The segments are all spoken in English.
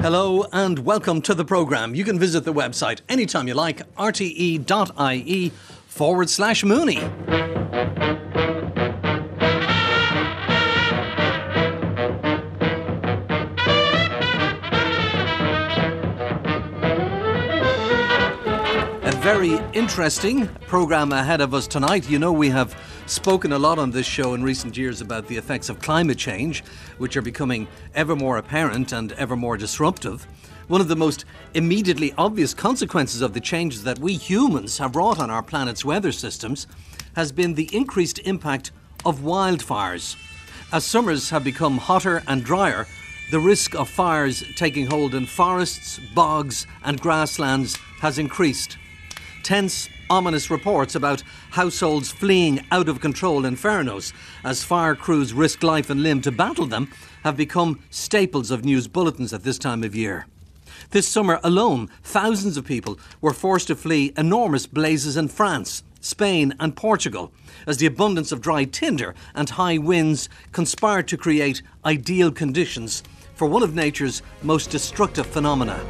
Hello and welcome to the programme. You can visit the website anytime you like, rte.ie forward slash Mooney. Very interesting programme ahead of us tonight. You know, we have spoken a lot on this show in recent years about the effects of climate change, which are becoming ever more apparent and ever more disruptive. One of the most immediately obvious consequences of the changes that we humans have wrought on our planet's weather systems has been the increased impact of wildfires. As summers have become hotter and drier, the risk of fires taking hold in forests, bogs, and grasslands has increased. Tense, ominous reports about households fleeing out of control infernos as fire crews risk life and limb to battle them have become staples of news bulletins at this time of year. This summer alone, thousands of people were forced to flee enormous blazes in France, Spain, and Portugal as the abundance of dry tinder and high winds conspired to create ideal conditions for one of nature's most destructive phenomena.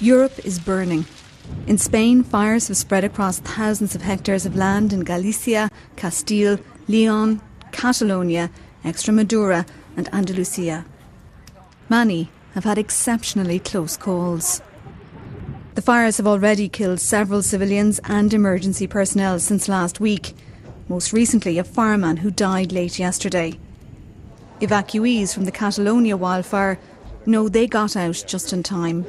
Europe is burning. In Spain, fires have spread across thousands of hectares of land in Galicia, Castile, Leon, Catalonia, Extremadura, and Andalusia. Many have had exceptionally close calls. The fires have already killed several civilians and emergency personnel since last week, most recently, a fireman who died late yesterday. Evacuees from the Catalonia wildfire know they got out just in time.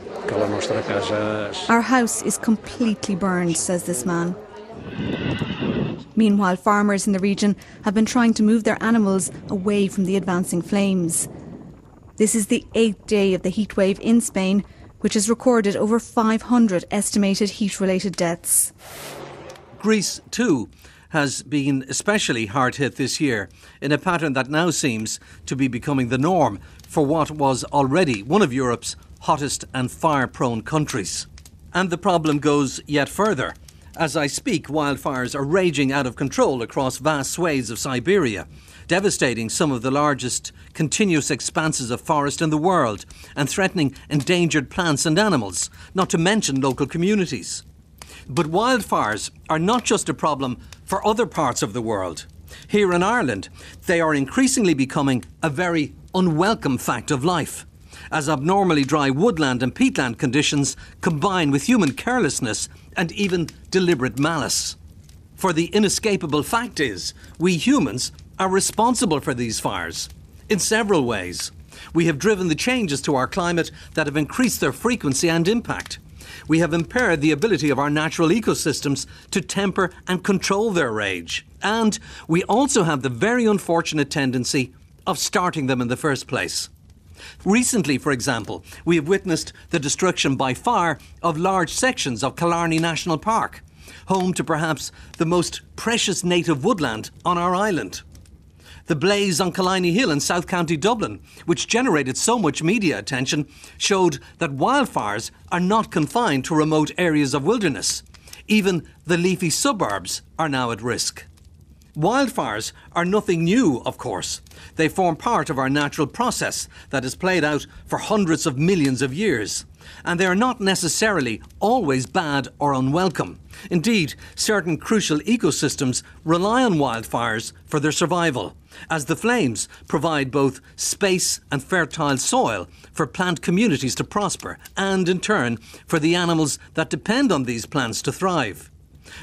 Our house is completely burned, says this man. Meanwhile, farmers in the region have been trying to move their animals away from the advancing flames. This is the eighth day of the heatwave in Spain, which has recorded over 500 estimated heat related deaths. Greece, too, has been especially hard hit this year in a pattern that now seems to be becoming the norm for what was already one of Europe's hottest and fire prone countries. And the problem goes yet further. As I speak, wildfires are raging out of control across vast swathes of Siberia, devastating some of the largest continuous expanses of forest in the world and threatening endangered plants and animals, not to mention local communities. But wildfires are not just a problem for other parts of the world. Here in Ireland, they are increasingly becoming a very unwelcome fact of life, as abnormally dry woodland and peatland conditions combine with human carelessness and even deliberate malice. For the inescapable fact is, we humans are responsible for these fires in several ways. We have driven the changes to our climate that have increased their frequency and impact. We have impaired the ability of our natural ecosystems to temper and control their rage. And we also have the very unfortunate tendency of starting them in the first place. Recently, for example, we have witnessed the destruction by fire of large sections of Killarney National Park, home to perhaps the most precious native woodland on our island. The blaze on Killiney Hill in South County Dublin, which generated so much media attention, showed that wildfires are not confined to remote areas of wilderness. Even the leafy suburbs are now at risk. Wildfires are nothing new, of course. They form part of our natural process that has played out for hundreds of millions of years. And they are not necessarily always bad or unwelcome. Indeed, certain crucial ecosystems rely on wildfires for their survival, as the flames provide both space and fertile soil for plant communities to prosper, and in turn, for the animals that depend on these plants to thrive.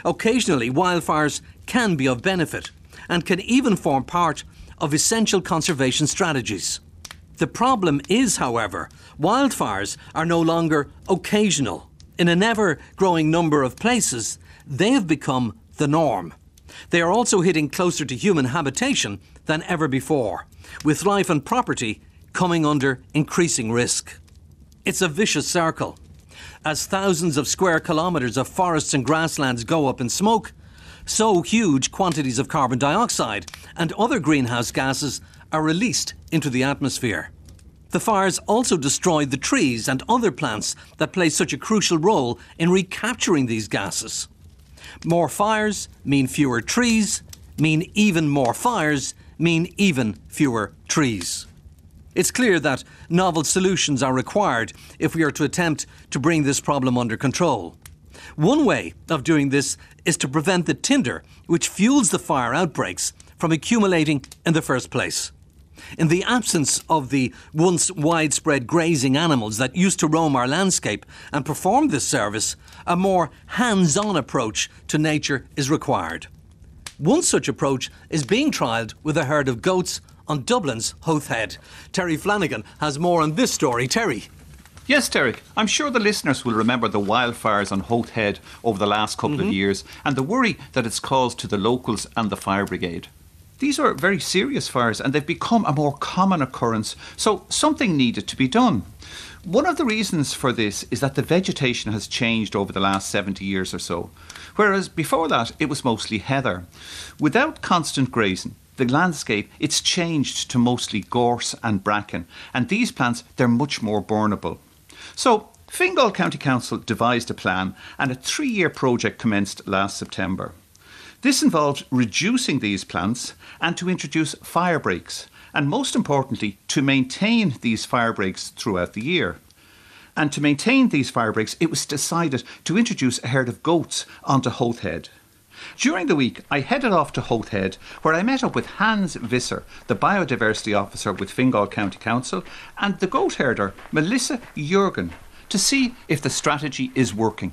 Occasionally, wildfires can be of benefit and can even form part of essential conservation strategies. The problem is, however, wildfires are no longer occasional. In an ever growing number of places, they have become the norm. They are also hitting closer to human habitation than ever before, with life and property coming under increasing risk. It's a vicious circle. As thousands of square kilometres of forests and grasslands go up in smoke, so huge quantities of carbon dioxide and other greenhouse gases are released into the atmosphere. The fires also destroyed the trees and other plants that play such a crucial role in recapturing these gases. More fires mean fewer trees, mean even more fires, mean even fewer trees. It's clear that novel solutions are required if we are to attempt to bring this problem under control. One way of doing this is to prevent the tinder which fuels the fire outbreaks from accumulating in the first place. In the absence of the once widespread grazing animals that used to roam our landscape and perform this service, a more hands on approach to nature is required. One such approach is being trialled with a herd of goats on Dublin's Howth Head. Terry Flanagan has more on this story. Terry. Yes, Derek. I'm sure the listeners will remember the wildfires on Howth Head over the last couple mm-hmm. of years and the worry that it's caused to the locals and the fire brigade. These are very serious fires and they've become a more common occurrence, so something needed to be done. One of the reasons for this is that the vegetation has changed over the last 70 years or so, whereas before that it was mostly heather. Without constant grazing, the landscape it's changed to mostly gorse and bracken, and these plants they're much more burnable. So Fingal County Council devised a plan and a three year project commenced last September. This involved reducing these plants and to introduce fire breaks, and most importantly, to maintain these fire breaks throughout the year. And to maintain these fire breaks, it was decided to introduce a herd of goats onto Howth Head. During the week, I headed off to Howth Head, where I met up with Hans Visser, the biodiversity officer with Fingal County Council, and the goat herder, Melissa Jurgen, to see if the strategy is working.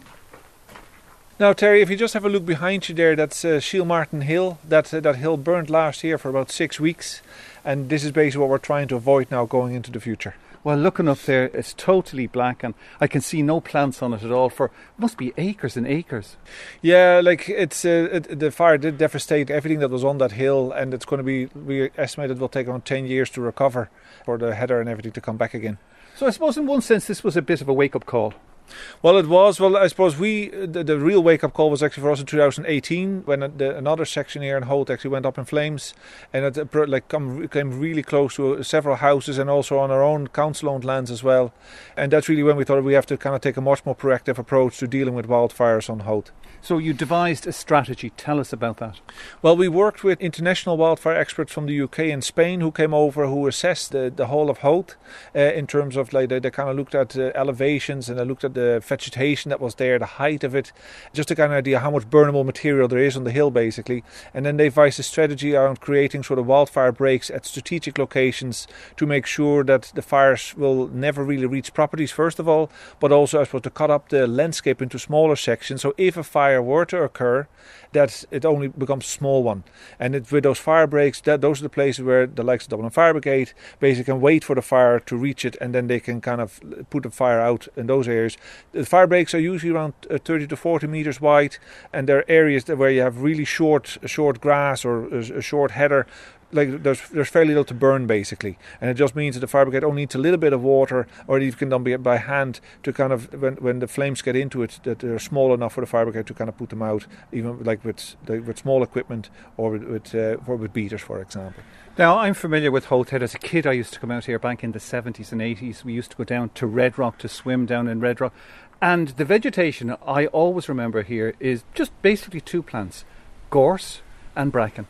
Now, Terry, if you just have a look behind you there, that's uh, Shielmartin Hill. That, uh, that hill burned last year for about six weeks, and this is basically what we're trying to avoid now going into the future. Well, looking up there, it's totally black, and I can see no plants on it at all. For it must be acres and acres. Yeah, like it's uh, it, the fire did devastate everything that was on that hill, and it's going to be we estimated will take around ten years to recover for the heather and everything to come back again. So I suppose in one sense this was a bit of a wake up call. Well, it was. Well, I suppose we the, the real wake up call was actually for us in 2018 when the, another section here in Howth actually went up in flames, and it like come, came really close to several houses and also on our own council owned lands as well. And that's really when we thought we have to kind of take a much more proactive approach to dealing with wildfires on Howth. So you devised a strategy. Tell us about that. Well, we worked with international wildfire experts from the UK and Spain who came over who assessed the, the whole of Howth uh, in terms of like they, they kind of looked at uh, elevations and they looked at the vegetation that was there, the height of it, just to get an idea how much burnable material there is on the hill basically. And then they devised a strategy around creating sort of wildfire breaks at strategic locations to make sure that the fires will never really reach properties first of all, but also I suppose to cut up the landscape into smaller sections. So if a fire fire were to occur, that it only becomes a small one. And it, with those fire breaks, that those are the places where the likes of Dublin Fire Brigade basically can wait for the fire to reach it, and then they can kind of put the fire out in those areas. The fire breaks are usually around uh, 30 to 40 meters wide, and there are areas where you have really short, short grass or a short heather like there's there's fairly little to burn basically, and it just means that the fire brigade only needs a little bit of water, or it can done by, by hand to kind of when when the flames get into it that they're small enough for the fire brigade to kind of put them out, even like with with small equipment or with with, uh, or with beaters, for example. Now, I'm familiar with Howth Head. As a kid, I used to come out here back in the 70s and 80s. We used to go down to Red Rock to swim down in Red Rock. And the vegetation I always remember here is just basically two plants gorse and bracken.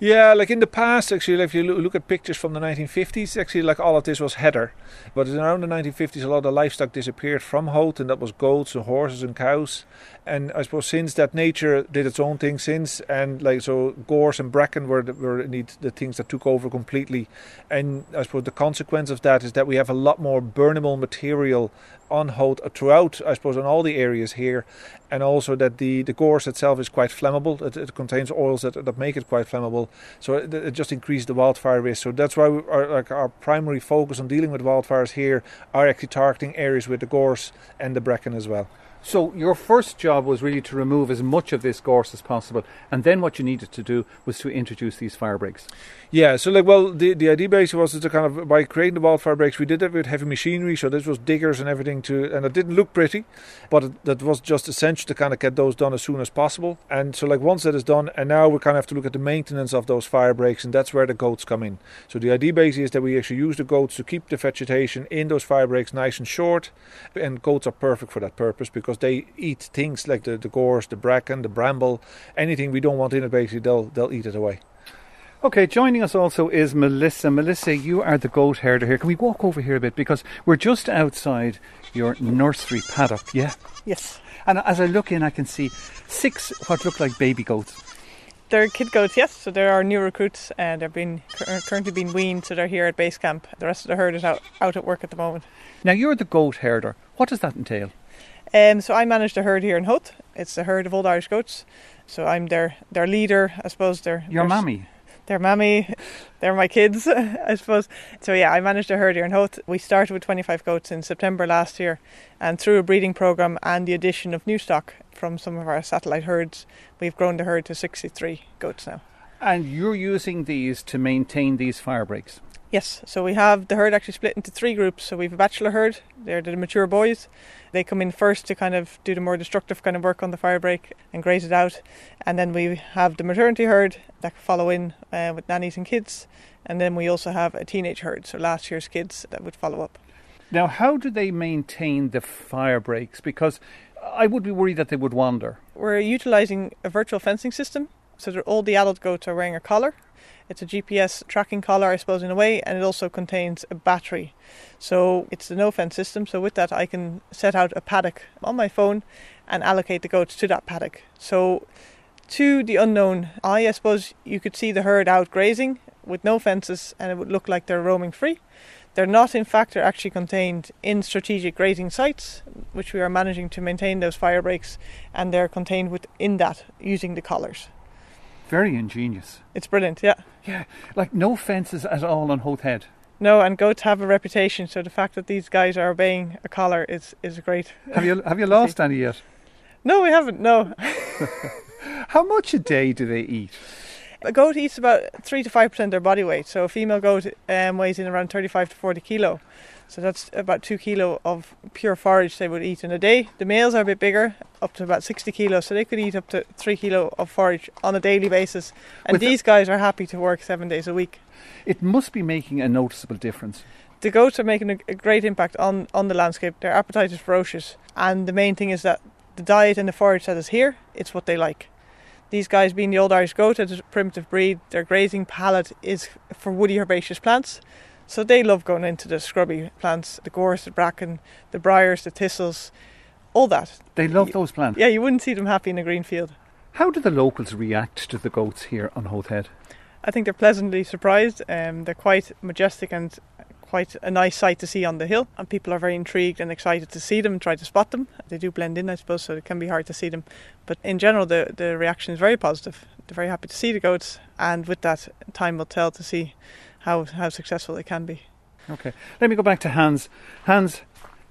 Yeah, like in the past, actually, if you look at pictures from the 1950s, actually, like all of this was heather. But around the 1950s, a lot of livestock disappeared from Howth, and that was goats and horses and cows. And I suppose since that nature did its own thing since, and like so, gorse and bracken were the, were indeed the things that took over completely. And I suppose the consequence of that is that we have a lot more burnable material on Howth throughout, I suppose, on all the areas here, and also that the, the gorse itself is quite flammable. It, it contains oils that, that make it quite flammable, so it, it just increases the wildfire risk. So that's why are, like our primary focus on dealing with wildfires here are actually targeting areas with the gorse and the bracken as well. So your first job was really to remove as much of this gorse as possible, and then what you needed to do was to introduce these fire breaks. Yeah, so like, well, the the idea basically was to kind of by creating the wildfire breaks, we did it with heavy machinery. So this was diggers and everything to, and it didn't look pretty, but it, that was just essential to kind of get those done as soon as possible. And so like once that is done, and now we kind of have to look at the maintenance of those fire breaks, and that's where the goats come in. So the idea basically is that we actually use the goats to keep the vegetation in those fire breaks nice and short, and goats are perfect for that purpose because they eat things like the, the gorse, the bracken, the bramble, anything we don't want in it. Basically, they'll they'll eat it away. Okay, joining us also is Melissa. Melissa, you are the goat herder here. Can we walk over here a bit? Because we're just outside your nursery paddock, yeah? Yes. And as I look in, I can see six what look like baby goats. They're kid goats, yes. So there are new recruits, and they're being uh, currently being weaned. So they're here at base camp. The rest of the herd is out out at work at the moment. Now you're the goat herder. What does that entail? Um, so I manage the herd here in Howth. It's a herd of old Irish goats. So I'm their their leader, I suppose. Their your their, mammy. Their mammy, they're my kids, I suppose. So yeah, I manage the herd here in Howth. We started with 25 goats in September last year, and through a breeding program and the addition of new stock from some of our satellite herds, we've grown the herd to 63 goats now. And you're using these to maintain these fire breaks? Yes, so we have the herd actually split into three groups. So we have a bachelor herd, they're the mature boys. They come in first to kind of do the more destructive kind of work on the fire break and graze it out. And then we have the maternity herd that follow in uh, with nannies and kids. And then we also have a teenage herd, so last year's kids that would follow up. Now, how do they maintain the fire breaks? Because I would be worried that they would wander. We're utilising a virtual fencing system so that all the adult goats are wearing a collar it's a GPS tracking collar, I suppose, in a way, and it also contains a battery. So it's a no fence system. So with that, I can set out a paddock on my phone and allocate the goats to that paddock. So to the unknown eye, I suppose you could see the herd out grazing with no fences, and it would look like they're roaming free. They're not, in fact, they're actually contained in strategic grazing sites, which we are managing to maintain those fire breaks, and they're contained within that using the collars. Very ingenious. It's brilliant, yeah. Yeah, like no fences at all on Howth Head. No, and goats have a reputation, so the fact that these guys are obeying a collar is, is great. Have you have you lost any yet? No, we haven't. No. How much a day do they eat? A goat eats about three to five percent of their body weight. So a female goat um, weighs in around thirty-five to forty kilo. So that's about two kilo of pure forage they would eat in a day. The males are a bit bigger, up to about 60 kilos, so they could eat up to three kilo of forage on a daily basis. And With these the, guys are happy to work seven days a week. It must be making a noticeable difference. The goats are making a, a great impact on, on the landscape. Their appetite is ferocious, and the main thing is that the diet and the forage that is here, it's what they like. These guys, being the old Irish goat, it's a primitive breed, their grazing palate is for woody herbaceous plants. So they love going into the scrubby plants, the gorse, the bracken, the briars, the thistles, all that. They love those plants. Yeah, you wouldn't see them happy in a green field. How do the locals react to the goats here on Howth Head? I think they're pleasantly surprised. Um, they're quite majestic and quite a nice sight to see on the hill, and people are very intrigued and excited to see them and try to spot them. They do blend in, I suppose, so it can be hard to see them. But in general, the the reaction is very positive. They're very happy to see the goats, and with that, time will tell to see how how successful they can be. Okay, let me go back to Hans. Hans,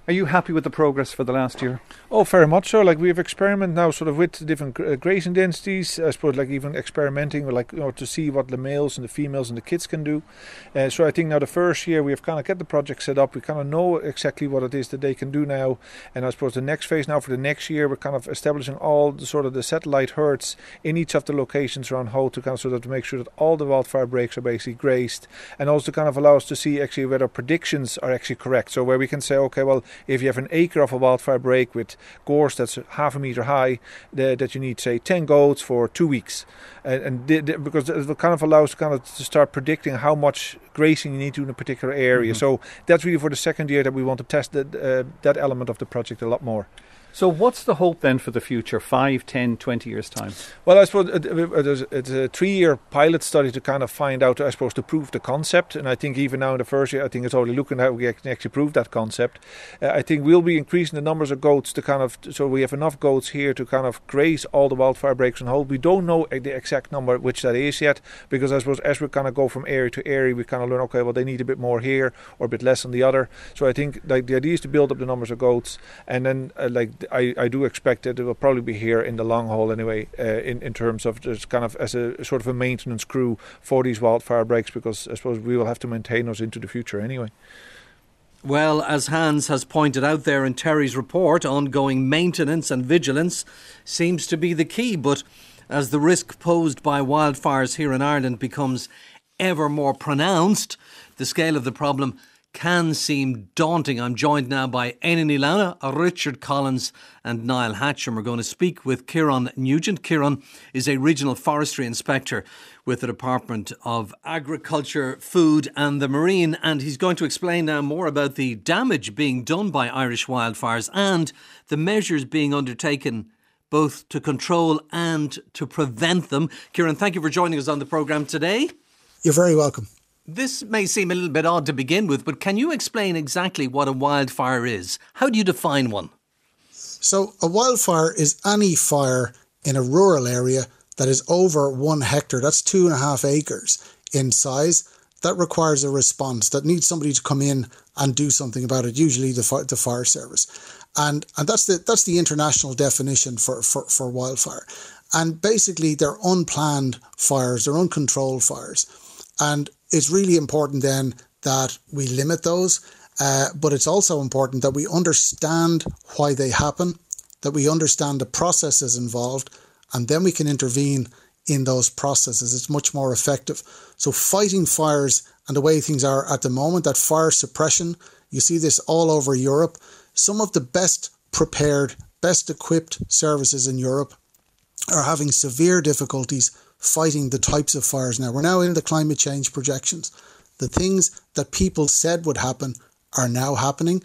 are you happy with the progress for the last year? Oh, very much so. Like we've experimented now, sort of with different uh, grazing densities. I suppose, like even experimenting, with like you know, to see what the males and the females and the kids can do. Uh, so I think now the first year we have kind of get the project set up. We kind of know exactly what it is that they can do now. And I suppose the next phase now for the next year, we're kind of establishing all the sort of the satellite herds in each of the locations around Howth to kind of sort of to make sure that all the wildfire breaks are basically grazed, and also kind of allow us to see actually whether predictions are actually correct. So where we can say, okay, well if you have an acre of a wildfire break with gorse that's half a meter high, the, that you need say 10 goats for two weeks, and, and the, the, because it will kind of allows kind of to start predicting how much grazing you need to in a particular area. Mm-hmm. So that's really for the second year that we want to test that uh, that element of the project a lot more. So, what's the hope then for the future, 5, 10, 20 years' time? Well, I suppose it's a three year pilot study to kind of find out, I suppose, to prove the concept. And I think even now in the first year, I think it's already looking at how we can actually prove that concept. Uh, I think we'll be increasing the numbers of goats to kind of, so we have enough goats here to kind of graze all the wildfire breaks and Howth. We don't know the exact number which that is yet, because I suppose as we kind of go from area to area, we kind of learn, okay, well, they need a bit more here or a bit less on the other. So I think like the idea is to build up the numbers of goats and then uh, like I, I do expect that it will probably be here in the long haul anyway, uh, in, in terms of just kind of as a sort of a maintenance crew for these wildfire breaks, because I suppose we will have to maintain those into the future anyway. Well, as Hans has pointed out there in Terry's report, ongoing maintenance and vigilance seems to be the key. But as the risk posed by wildfires here in Ireland becomes ever more pronounced, the scale of the problem can seem daunting. I'm joined now by Éanna Ní Lamhna, Richard Collins, and Niall Hatcham. We're going to speak with Kieran Nugent. Kieran is a regional forestry inspector with the Department of Agriculture, Food and the Marine, and he's going to explain now more about the damage being done by Irish wildfires and the measures being undertaken both to control and to prevent them. Kieran, thank you for joining us on the programme today. You're very welcome. This may seem a little bit odd to begin with, but can you explain exactly what a wildfire is? How do you define one? So, a wildfire is any fire in a rural area that is over one hectare, that's two and a half acres in size, that requires a response, that needs somebody to come in and do something about it, usually the, fire, the fire service. And, and that's, the, that's the international definition for, for, for wildfire. And basically, they're unplanned fires, they're uncontrolled fires. And it's really important then that we limit those, uh, but it's also important that we understand why they happen, that we understand the processes involved, and then we can intervene in those processes. It's much more effective. So, fighting fires and the way things are at the moment, that fire suppression, you see this all over Europe. Some of the best prepared, best equipped services in Europe are having severe difficulties fighting the types of fires now. We're now in the climate change projections. The things that people said would happen are now happening,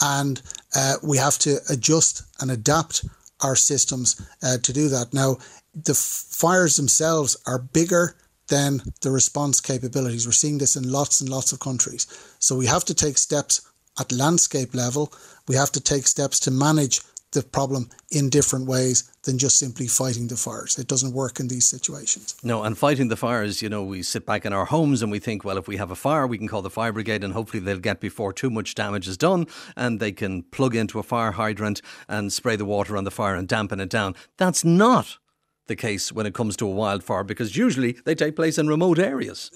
and uh, we have to adjust and adapt our systems uh, to do that. Now, the fires themselves are bigger than the response capabilities. We're seeing this in lots and lots of countries. So we have to take steps at landscape level. We have to take steps to manage the problem in different ways than just simply fighting the fires. It doesn't work in these situations. No, and fighting the fires, you know, we sit back in our homes and we think, well, if we have a fire, we can call the fire brigade and hopefully they'll get before too much damage is done and they can plug into a fire hydrant and spray the water on the fire and dampen it down. That's not the case when it comes to a wildfire because usually they take place in remote areas.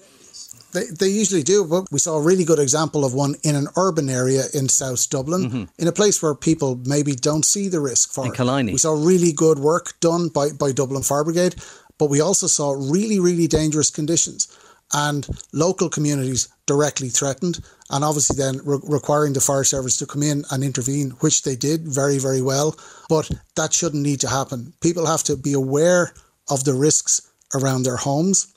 They, they usually do, but we saw a really good example of one in an urban area in South Dublin, mm-hmm. in a place where people maybe don't see the risk for in Killiney. We saw really good work done by, by Dublin Fire Brigade, but we also saw really, really dangerous conditions and local communities directly threatened, and obviously then re- requiring the fire service to come in and intervene, which they did very, very well. But that shouldn't need to happen. People have to be aware of the risks around their homes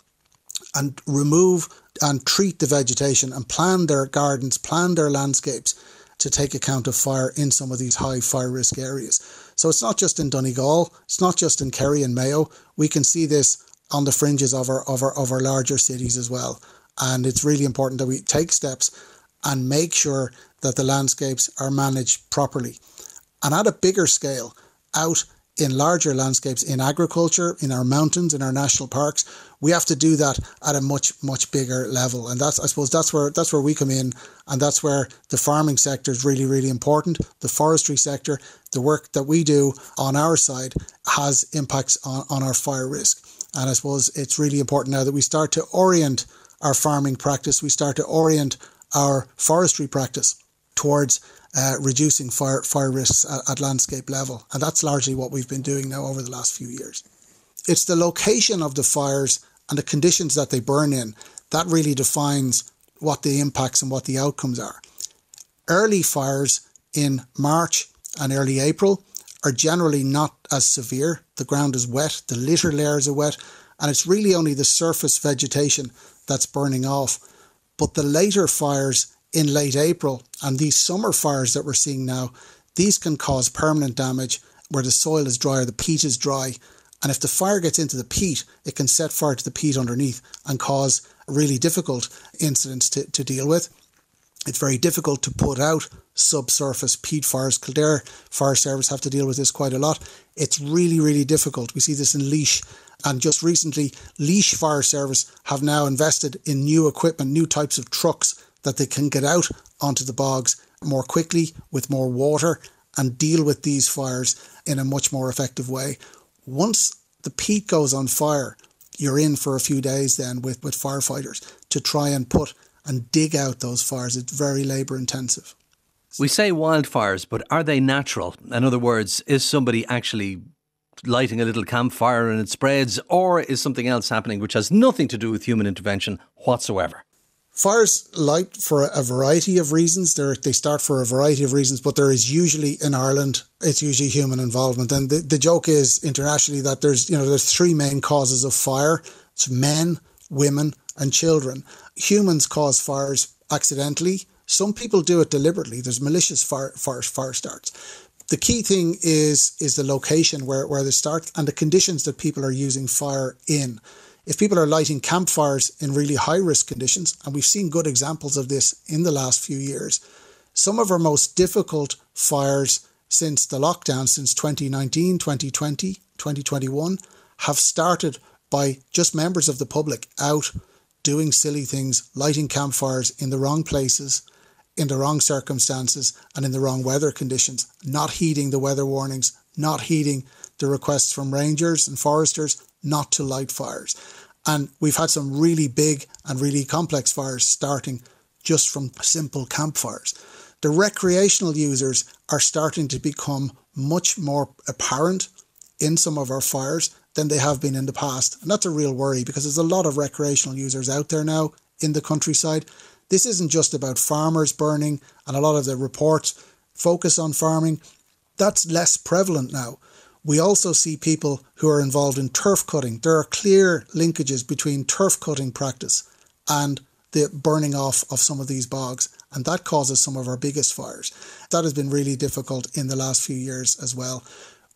and remove and treat the vegetation and plan their gardens, plan their landscapes to take account of fire in some of these high fire risk areas. So it's not just in Donegal, it's not just in Kerry and Mayo. We can see this on the fringes of our, of our, of our larger cities as well. And it's really important that we take steps and make sure that the landscapes are managed properly. And at a bigger scale, out in larger landscapes in agriculture, in our mountains, in our national parks. We have to do that at a much, much bigger level. And that's I suppose that's where that's where we come in and that's where the farming sector is really, really important. The forestry sector, the work that we do on our side has impacts on, on our fire risk. And I suppose it's really important now that we start to orient our farming practice, we start to orient our forestry practice towards uh, reducing fire, fire risks at, at landscape level. And that's largely what we've been doing now over the last few years. It's the location of the fires and the conditions that they burn in that really defines what the impacts and what the outcomes are. Early fires in March and early April are generally not as severe. The ground is wet, the litter layers are wet, and it's really only the surface vegetation that's burning off. But the later fires in late April. And these summer fires that we're seeing now, these can cause permanent damage where the soil is dry or the peat is dry. And if the fire gets into the peat, it can set fire to the peat underneath and cause really difficult incidents to, to deal with. It's very difficult to put out subsurface peat fires. Kildare Fire Service have to deal with this quite a lot. It's really, really difficult. We see this in Laois. And just recently, Laois Fire Service have now invested in new equipment, new types of trucks that they can get out onto the bogs more quickly with more water and deal with these fires in a much more effective way. Once the peat goes on fire, you're in for a few days then with, with firefighters to try and put and dig out those fires. It's very labour intensive. We say wildfires, but are they natural? In other words, is somebody actually lighting a little campfire and it spreads, or is something else happening which has nothing to do with human intervention whatsoever? Fires light for a variety of reasons. They're, they start for a variety of reasons, but there is usually in Ireland, it's usually human involvement. And the, the joke is internationally that there's, you know, there's three main causes of fire. It's men, women, and children. Humans cause fires accidentally. Some people do it deliberately. There's malicious fire, fire, fire starts. The key thing is is the location where, where they start and the conditions that people are using fire in if people are lighting campfires in really high risk conditions, and we've seen good examples of this in the last few years, some of our most difficult fires since the lockdown, since 2019, 2020, 2021, have started by just members of the public out doing silly things, lighting campfires in the wrong places, in the wrong circumstances, and in the wrong weather conditions, not heeding the weather warnings, not heeding the requests from rangers and foresters not to light fires. And we've had some really big and really complex fires starting just from simple campfires. The recreational users are starting to become much more apparent in some of our fires than they have been in the past. And that's a real worry because there's a lot of recreational users out there now in the countryside. This isn't just about farmers burning, and a lot of the reports focus on farming. That's less prevalent now. We also see people who are involved in turf cutting. There are clear linkages between turf cutting practice and the burning off of some of these bogs, and that causes some of our biggest fires. That has been really difficult in the last few years as well.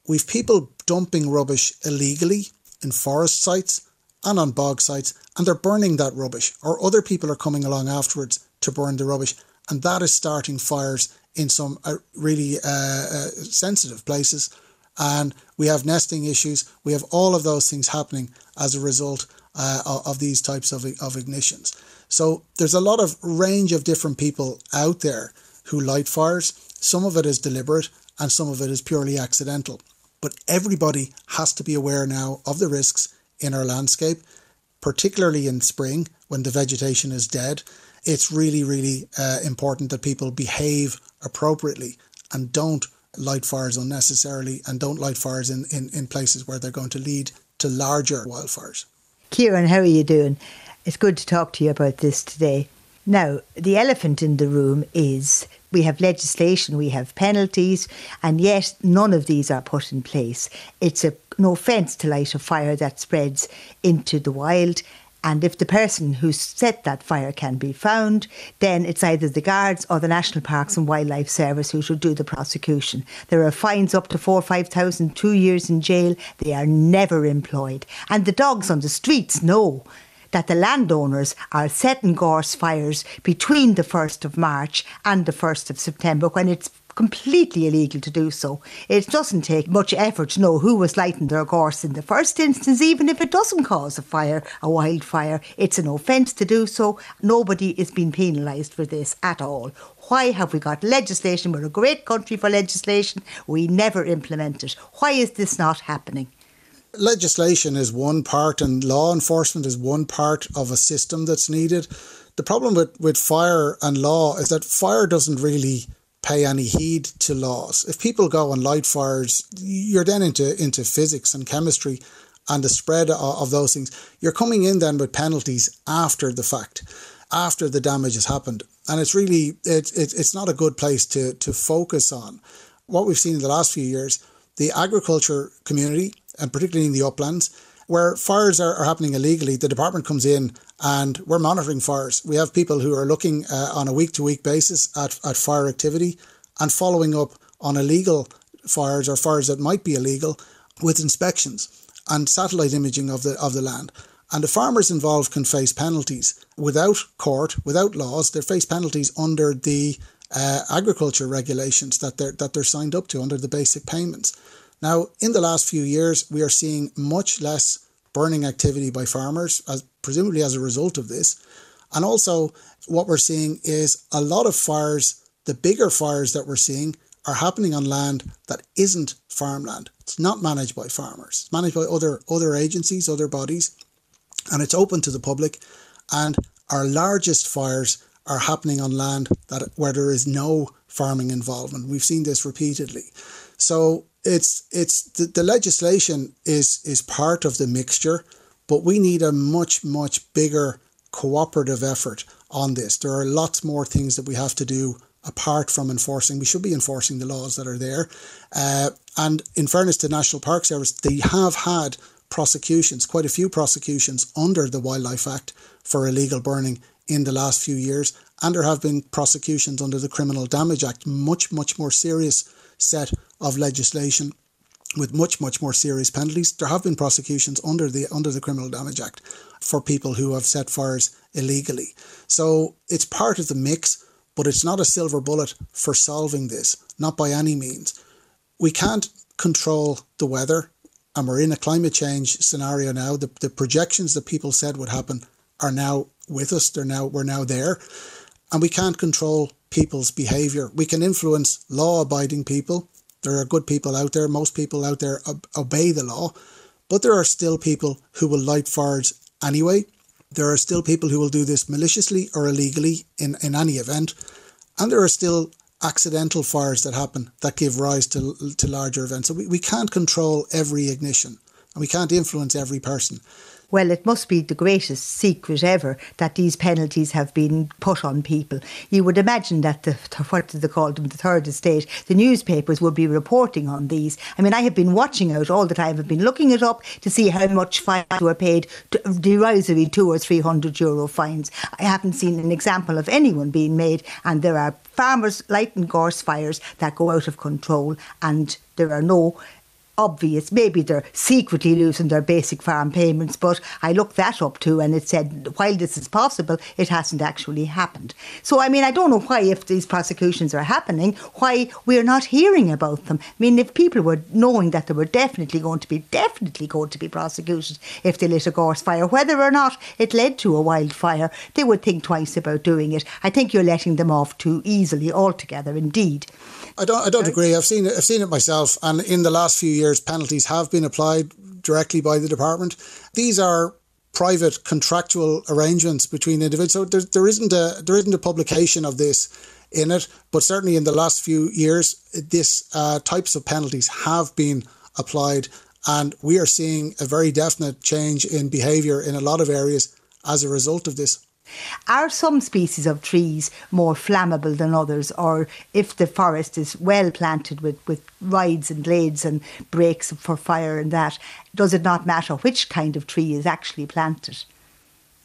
We've people dumping rubbish illegally in forest sites and on bog sites, and they're burning that rubbish, or other people are coming along afterwards to burn the rubbish, and that is starting fires in some uh, really uh, uh, sensitive places and we have nesting issues. We have all of those things happening as a result uh, of these types of, of ignitions. So there's a lot of range of different people out there who light fires. Some of it is deliberate and some of it is purely accidental. But everybody has to be aware now of the risks in our landscape, particularly in spring when the vegetation is dead. It's really, really uh, important that people behave appropriately and don't light fires unnecessarily and don't light fires in, in, in places where they're going to lead to larger wildfires. Kieran, how are you doing? It's good to talk to you about this today. Now, the elephant in the room is we have legislation, we have penalties, and yet none of these are put in place. It's a, an offence to light a fire that spreads into the wild, and if the person who set that fire can be found, then it's either the guards or the National Parks and Wildlife Service who should do the prosecution. There are fines up to four or five thousand, two years in jail. They are never employed. And the dogs on the streets know that the landowners are setting gorse fires between the 1st of March and the 1st of September when it's completely illegal to do so. It doesn't take much effort to know who was lighting their gorse in the first instance, even if it doesn't cause a fire, a wildfire. It's an offence to do so. Nobody is being penalised for this at all. Why have we got legislation? We're a great country for legislation. We never implement it. Why is this not happening? Legislation is one part, and law enforcement is one part of a system that's needed. The problem with, with fire and law is that fire doesn't really pay any heed to laws. If people go and light fires, you're then into into physics and chemistry and the spread of, of those things. You're coming in then with penalties after the fact, after the damage has happened, and it's really it, it it's not a good place to to focus on. What we've seen in the last few years, the agriculture community, and particularly in the uplands, where fires are, are happening illegally, the department comes in and we're monitoring fires. We have people who are looking uh, on a week to week basis at, at fire activity and following up on illegal fires or fires that might be illegal with inspections and satellite imaging of the of the land. And the farmers involved can face penalties without court, without laws. They face penalties under the uh, agriculture regulations that they're that they're signed up to under the basic payments. Now, in the last few years, we are seeing much less burning activity by farmers, as presumably as a result of this. And also, what we're seeing is a lot of fires, the bigger fires that we're seeing, are happening on land that isn't farmland. It's not managed by farmers. It's managed by other other agencies, other bodies, and it's open to the public. And our largest fires are happening on land that where there is no farming involvement. We've seen this repeatedly. So it's it's the, the legislation is is part of the mixture, but we need a much much bigger cooperative effort on this. There are lots more things that we have to do apart from enforcing. We should be enforcing the laws that are there. Uh, and in fairness to National Park Service, they have had prosecutions, quite a few prosecutions under the Wildlife Act for illegal burning in the last few years. And there have been prosecutions under the Criminal Damage Act, much, much more serious set of legislation with much, much more serious penalties. There have been prosecutions under the under the Criminal Damage Act for people who have set fires illegally. So it's part of the mix, but it's not a silver bullet for solving this, not by any means. We can't control the weather, and we're in a climate change scenario now. The, the projections that people said would happen are now with us. They're now we're now there, and we can't control people's behaviour. We can influence law-abiding people. There are good people out there. Most people out there ob- obey the law, but there are still people who will light fires anyway. There are still people who will do this maliciously or illegally in, in any event. And there are still accidental fires that happen that give rise to, to larger events. So we, we can't control every ignition and we can't influence every person. Well, it must be the greatest secret ever that these penalties have been put on people. You would imagine that the, what do they call them, the third estate, the newspapers would be reporting on these. I mean, I have been watching out all the time. I've been looking it up to see how much fines were paid, derisory two or three hundred euro fines. I haven't seen an example of anyone being made, and there are farmers lighting gorse fires that go out of control, and there are no obvious. Maybe they're secretly losing their basic farm payments, but I looked that up too and it said while this is possible, it hasn't actually happened. So, I mean, I don't know why, if these prosecutions are happening, why we're not hearing about them. I mean, if people were knowing that there were definitely going to be, definitely going to be prosecutions if they lit a gorse fire, whether or not it led to a wildfire, they would think twice about doing it. I think you're letting them off too easily altogether, indeed. I don't. I don't agree. I've seen it. I've seen it myself, and in the last few years, penalties have been applied directly by the department. These are private contractual arrangements between individuals. So there, there isn't a there isn't a publication of this in it, but certainly in the last few years, this uh, types of penalties have been applied, and we are seeing a very definite change in behaviour in a lot of areas as a result of this. Are some species of trees more flammable than others, or if the forest is well planted with, with rides and glades and breaks for fire and that, does it not matter which kind of tree is actually planted?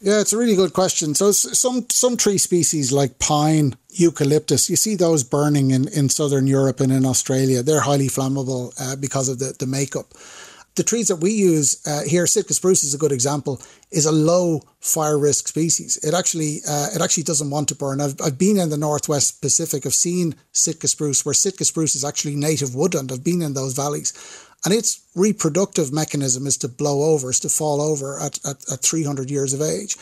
Yeah, it's a really good question. So some some tree species like pine, eucalyptus, you see those burning in, in southern Europe and in Australia. They're highly flammable uh, because of the, the makeup the trees that we use uh, here, Sitka spruce is a good example, is a low fire risk species. It actually uh, it actually doesn't want to burn. I've, I've been in the northwest Pacific. I've seen Sitka spruce, where Sitka spruce is actually native woodland. I've been in those valleys, and its reproductive mechanism is to blow over, is to fall over at, at, at 300 years of age.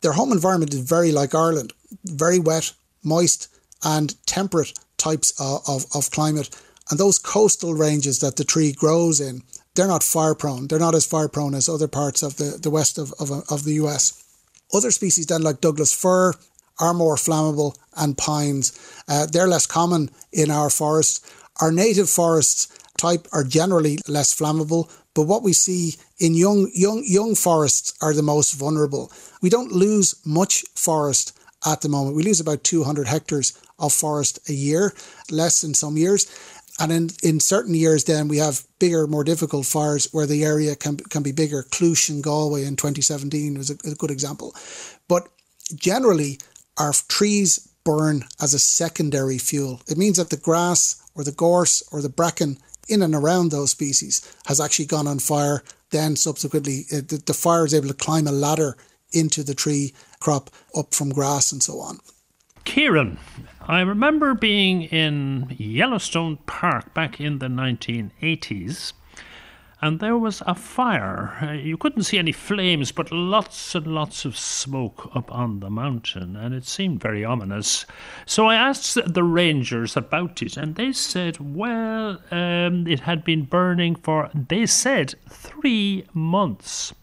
Their home environment is very like Ireland, very wet, moist, and temperate types of, of, of climate. And those coastal ranges that the tree grows in they're not fire prone. They're not as fire prone as other parts of the, the west of, of, of the US. Other species then, like Douglas fir, are more flammable, and pines. Uh, they're less common in our forests. Our native forests type are generally less flammable, but what we see in young young young forests are the most vulnerable. We don't lose much forest at the moment. We lose about 200 hectares of forest a year, less in some years. And in, in certain years, then we have bigger, more difficult fires where the area can, can be bigger. Cloosh in Galway in 2017 was a, a good example. But generally, our trees burn as a secondary fuel. It means that the grass or the gorse or the bracken in and around those species has actually gone on fire. Then subsequently, uh, the, the fire is able to climb a ladder into the tree crop up from grass and so on. Kieran, I remember being in Yellowstone Park back in the 1980s, and there was a fire. Uh, you couldn't see any flames, but lots and lots of smoke up on the mountain, and it seemed very ominous. So I asked the rangers about it, and they said, well, um, it had been burning for, they said, three months.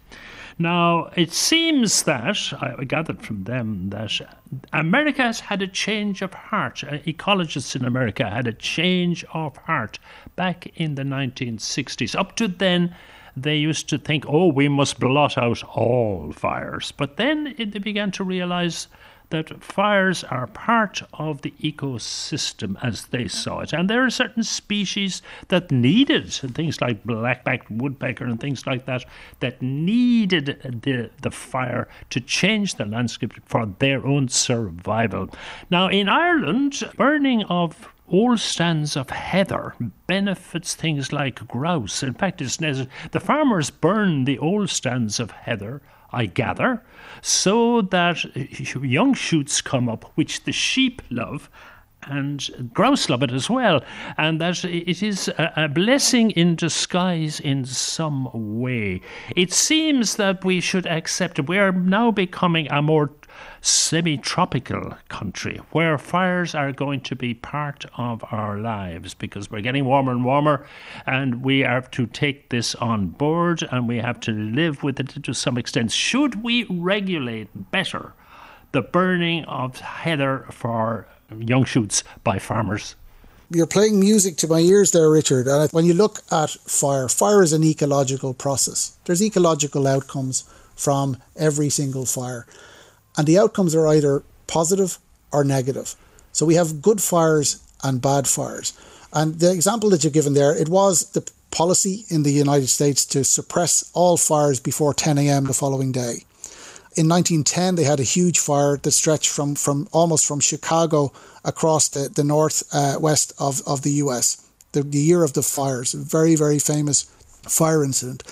Now, it seems that, I gathered from them, that America has had a change of heart. Uh, ecologists in America had a change of heart back in the 1960s. Up to then, they used to think, oh, we must blot out all fires. But then they began to realize that fires are part of the ecosystem as they saw it. And there are certain species that needed, things like black-backed woodpecker and things like that, that needed the, the fire to change the landscape for their own survival. Now, in Ireland, burning of old stands of heather benefits things like grouse. In fact, it's the farmers burn the old stands of heather I gather, so that young shoots come up, which the sheep love, and grouse love it as well, and that it is a, blessing in disguise in some way. It seems that we should accept it. We are now becoming a more semi tropical country where fires are going to be part of our lives because we're getting warmer and warmer and we have to take this on board and we have to live with it to some extent. Should we regulate better the burning of heather for young shoots by farmers? You're playing music to my ears there, Richard. And when you look at fire, fire is an ecological process. There's ecological outcomes from every single fire and the outcomes are either positive or negative. So we have good fires and bad fires. And the example that you've given there, it was the policy in the United States to suppress all fires before 10 a.m. the following day. In 1910, they had a huge fire that stretched from, from almost from Chicago across the, the north uh, of, of the US. The, the year of the fires, a very, very famous fire incident.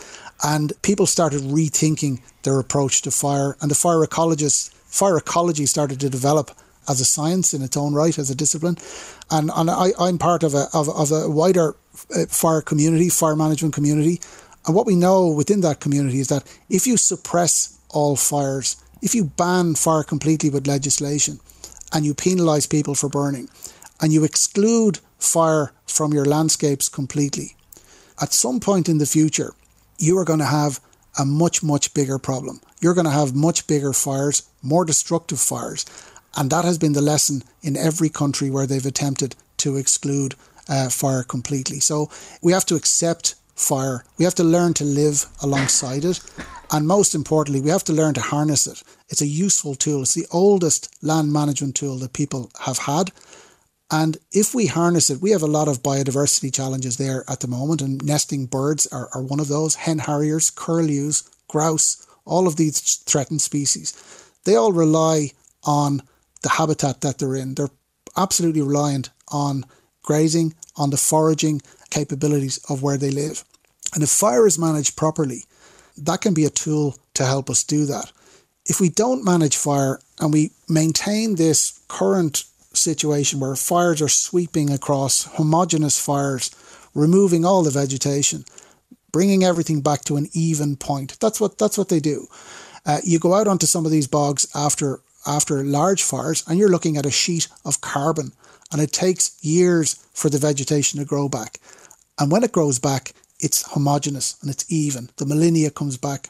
And people started rethinking their approach to fire. And the fire ecologists fire ecology started to develop as a science in its own right, as a discipline. And, and I, I'm part of a, of, of a wider uh, fire community, fire management community. And what we know within that community is that if you suppress all fires, if you ban fire completely with legislation and you penalise people for burning and you exclude fire from your landscapes completely, at some point in the future, you are going to have a much, much bigger problem. You're going to have much bigger fires, more destructive fires. And that has been the lesson in every country where they've attempted to exclude uh, fire completely. So we have to accept fire. We have to learn to live alongside it. And most importantly, we have to learn to harness it. It's a useful tool. It's the oldest land management tool that people have had. And if we harness it, we have a lot of biodiversity challenges there at the moment, and nesting birds are, are one of those. Hen harriers, curlews, grouse, all of these threatened species, they all rely on the habitat that they're in. They're absolutely reliant on grazing, on the foraging capabilities of where they live. And if fire is managed properly, that can be a tool to help us do that. If we don't manage fire and we maintain this current situation where fires are sweeping across homogenous fires, removing all the vegetation, bringing everything back to an even point. That's what that's what they do. Uh, you go out onto some of these bogs after after large fires, and you're looking at a sheet of carbon, and it takes years for the vegetation to grow back. And when it grows back, it's homogeneous and it's even. The Molinia comes back.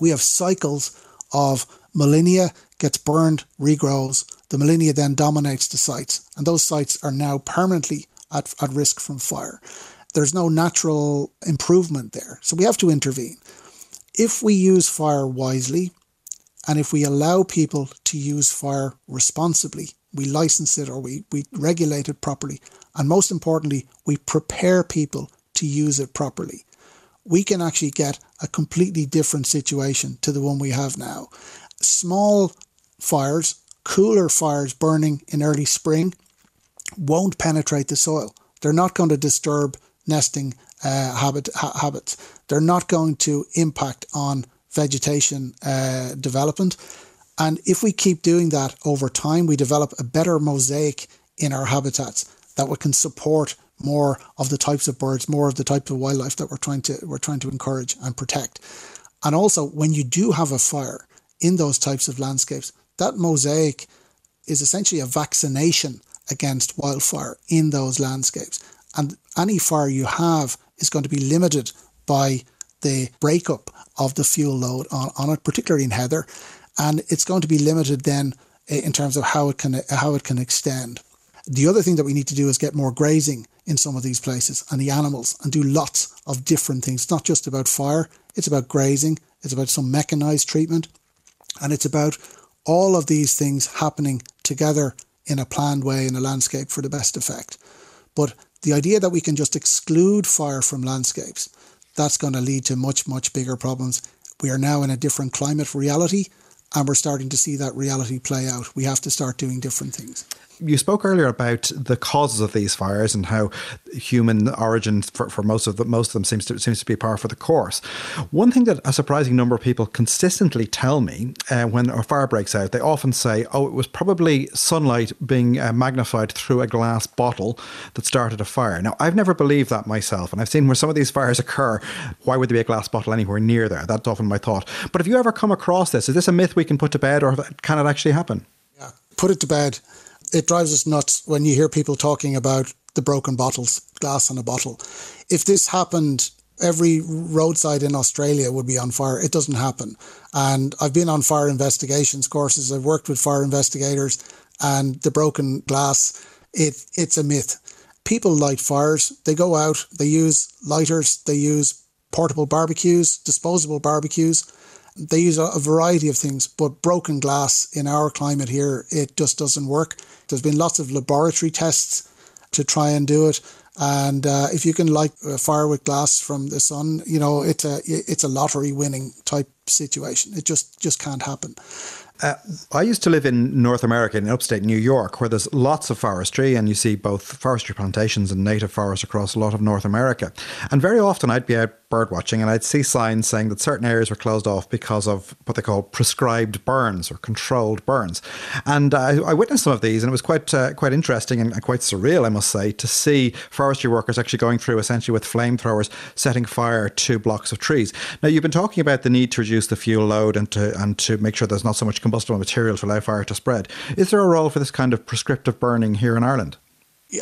We have cycles of Molinia gets burned, regrows, the Molinia then dominates the sites, and those sites are now permanently at, at risk from fire. There's no natural improvement there, so we have to intervene. If we use fire wisely, and if we allow people to use fire responsibly, we license it or we, we regulate it properly, and most importantly, we prepare people to use it properly, we can actually get a completely different situation to the one we have now. Small fires cooler fires burning in early spring won't penetrate the soil. They're not going to disturb nesting uh, habit, ha- habits. They're not going to impact on vegetation uh, development. And if we keep doing that over time, we develop a better mosaic in our habitats that we can support more of the types of birds, more of the types of wildlife that we're trying to we're trying to encourage and protect. And also, when you do have a fire in those types of landscapes, that mosaic is essentially a vaccination against wildfire in those landscapes. And any fire you have is going to be limited by the breakup of the fuel load on, on it, particularly in heather. And it's going to be limited then eh, in terms of how it can how it can extend. The other thing that we need to do is get more grazing in some of these places and the animals and do lots of different things. It's not just about fire, it's about grazing, it's about some mechanized treatment, and it's about all of these things happening together in a planned way in a landscape for the best effect. But the idea that we can just exclude fire from landscapes, that's going to lead to much, much bigger problems. We are now in a different climate reality and we're starting to see that reality play out. We have to start doing different things you spoke earlier about the causes of these fires and how human origin for, for most of the, most of them seems to seems to be par for the course. One thing that a surprising number of people consistently tell me uh, when a fire breaks out, they often say, "Oh, it was probably sunlight being uh, magnified through a glass bottle that started a fire." Now, I've never believed that myself, and I've seen where some of these fires occur. Why would there be a glass bottle anywhere near there? That's often my thought. But have you ever come across this? Is this a myth we can put to bed, or can it actually happen? Yeah, put it to bed it drives us nuts when you hear people talking about the broken bottles, glass in a bottle. If this happened, every roadside in Australia would be on fire. It doesn't happen. And I've been on fire investigations courses. I've worked with fire investigators, and the broken glass, it it's a myth. People light fires. They go out. They use lighters. They use portable barbecues, disposable barbecues they use a, variety of things, but broken glass in our climate here, it just doesn't work. There's been lots of laboratory tests to try and do it. And uh, if you can light a fire with glass from the sun, you know it's a it's a lottery winning type situation. It just just can't happen. Uh, I used to live in North America, in upstate New York, where there's lots of forestry, and you see both forestry plantations and native forests across a lot of North America. And very often I'd be out bird watching and I'd see signs saying that certain areas were closed off because of what they call prescribed burns or controlled burns. And I, I witnessed some of these, and it was quite uh, quite interesting and quite surreal, I must say, to see forestry workers actually going through essentially with flamethrowers setting fire to blocks of trees. Now, you've been talking about the need to reduce the fuel load and to and to make sure there's not so much combustible material to allow fire to spread. Is there a role for this kind of prescriptive burning here in Ireland?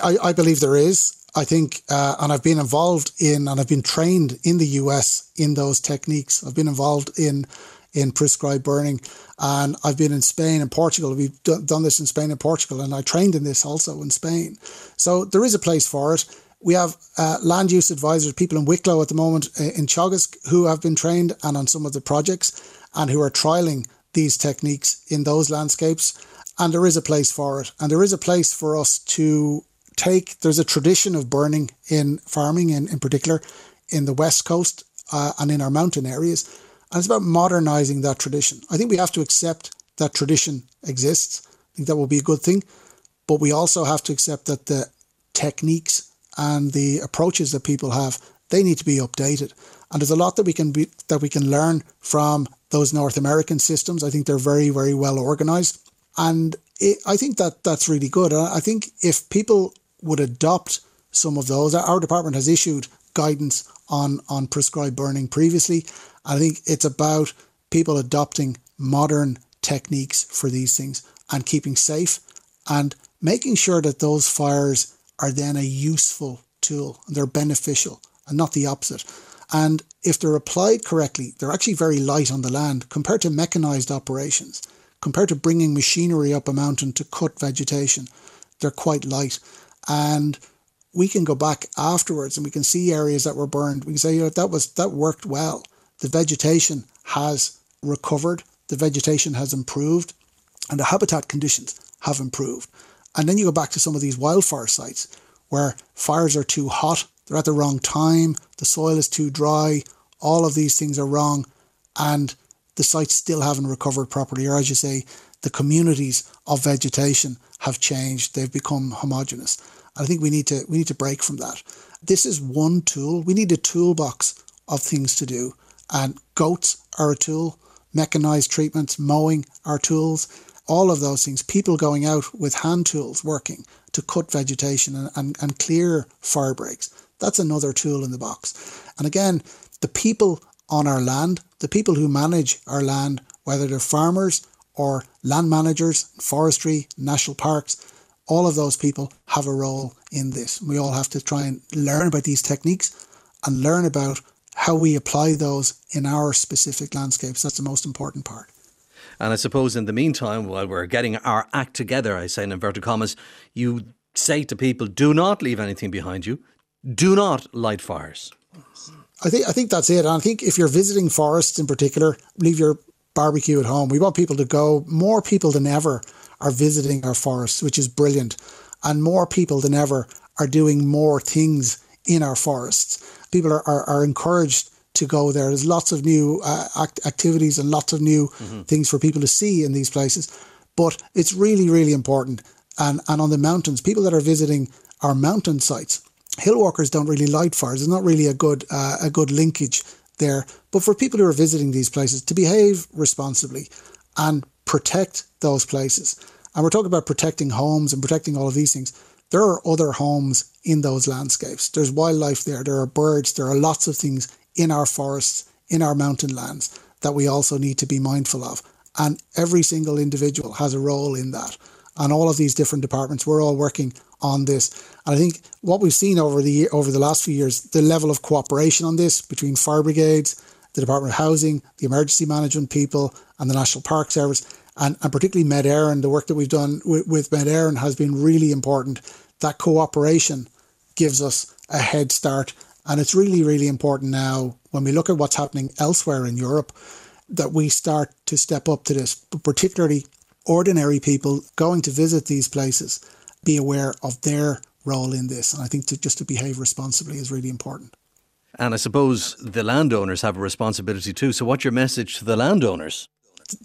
I, I believe there is. I think, uh, and I've been involved in, and I've been trained in the US in those techniques. I've been involved in in prescribed burning, and I've been in Spain and Portugal. We've done this in Spain and Portugal, and I trained in this also in Spain. So there is a place for it. We have uh, land use advisors, people in Wicklow at the moment uh, in Teagasc who have been trained and on some of the projects and who are trialing these techniques in those landscapes. And there is a place for it. And there is a place for us to take, there's a tradition of burning in farming, in, in particular in the West Coast uh, and in our mountain areas. And it's about modernizing that tradition. I think we have to accept that tradition exists. I think that will be a good thing. But we also have to accept that the techniques and the approaches that people have, they need to be updated. And there's a lot that we can be that we can learn from those North American systems. I think they're very, very well organized. And it, I think that that's really good. I think if people would adopt some of those. Our department has issued guidance on, on prescribed burning previously. I think it's about people adopting modern techniques for these things and keeping safe and making sure that those fires are then a useful tool and they're beneficial and not the opposite. And if they're applied correctly, they're actually very light on the land compared to mechanized operations, compared to bringing machinery up a mountain to cut vegetation. They're quite light. And we can go back afterwards and we can see areas that were burned. We can say, you know, that was that worked well. The vegetation has recovered, the vegetation has improved, and the habitat conditions have improved. And then you go back to some of these wildfire sites where fires are too hot, they're at the wrong time, the soil is too dry, all of these things are wrong, and the sites still haven't recovered properly, or as you say, the communities of vegetation have changed. They've become homogenous. I think we need to we need to break from that. This is one tool. We need a toolbox of things to do. And goats are a tool, mechanized treatments, mowing are tools, all of those things. People going out with hand tools working to cut vegetation and, and, and clear fire breaks. That's another tool in the box. And again, the people on our land, the people who manage our land, whether they're farmers or land managers, forestry, national parks, all of those people have a role in this. We all have to try and learn about these techniques and learn about how we apply those in our specific landscapes. That's the most important part. And I suppose in the meantime, while we're getting our act together, I say in inverted commas, you say to people, do not leave anything behind you, do not light fires. I think I think that's it. And I think if you're visiting forests in particular, leave your barbecue at home. We want people to go. More people than ever are visiting our forests, which is brilliant, and more people than ever are doing more things in our forests. People are, are, are encouraged to go there. There's lots of new uh, act- activities and lots of new mm-hmm. things for people to see in these places. But it's really, really important. And, and on the mountains, people that are visiting our mountain sites, hill walkers don't really light fires. There's not really a good uh, a good linkage there. But for people who are visiting these places, to behave responsibly and protect those places. And we're talking about protecting homes and protecting all of these things. There are other homes in those landscapes. There's wildlife there. There are birds. There are lots of things in our forests, in our mountain lands that we also need to be mindful of. And every single individual has a role in that. And all of these different departments, we're all working on this. And I think what we've seen over the over the last few years, the level of cooperation on this between fire brigades, the Department of Housing, the emergency management people, and the National Park Service, and, and particularly Met Éireann, the work that we've done with, with Met Éireann has been really important. That cooperation gives us a head start. And it's really, really important now when we look at what's happening elsewhere in Europe that we start to step up to this, but particularly ordinary people going to visit these places be aware of their role in this. And I think to, just to behave responsibly is really important. And I suppose the landowners have a responsibility too. So, what's your message to the landowners?